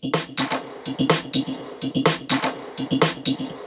Thank you.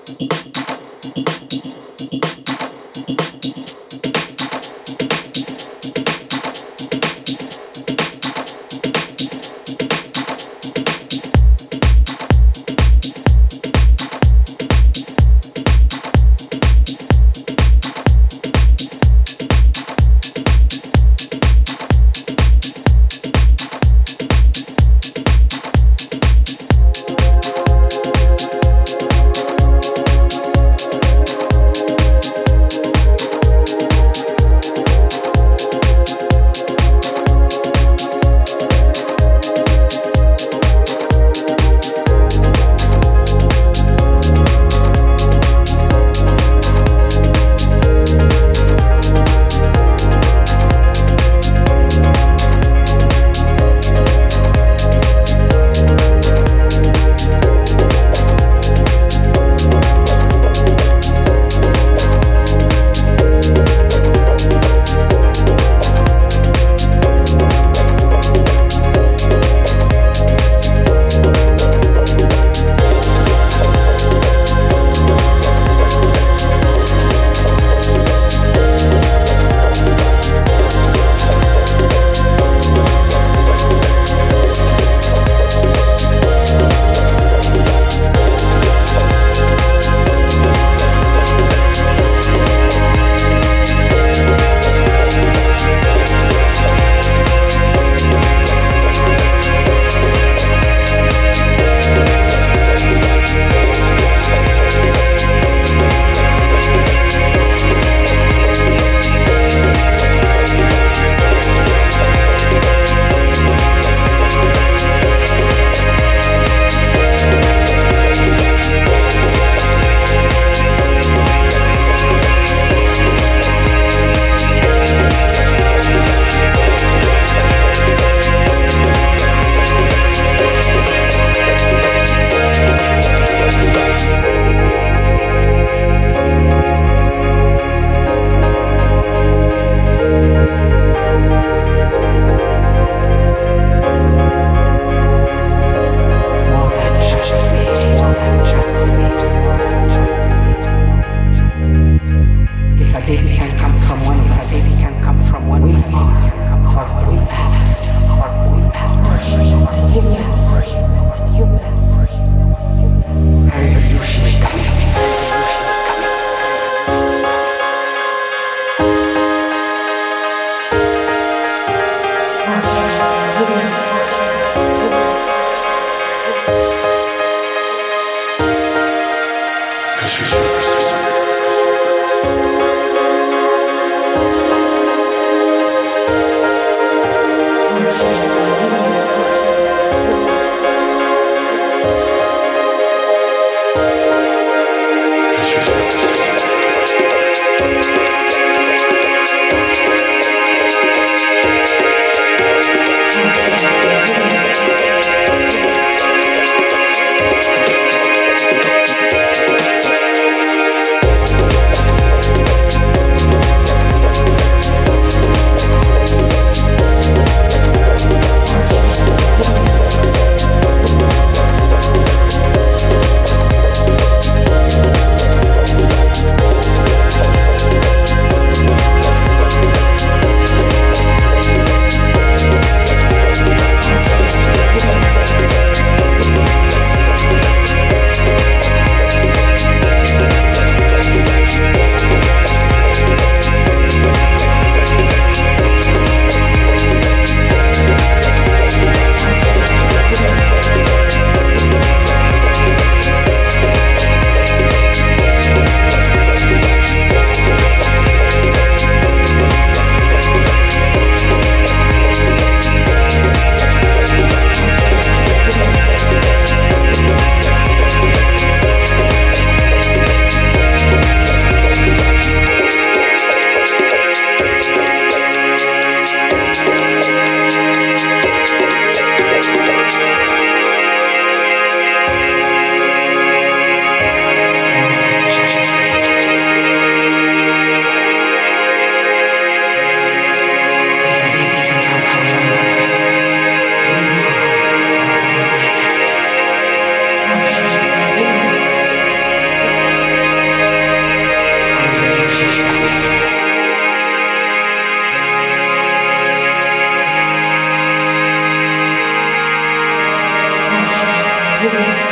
Fascismo, fascismo. given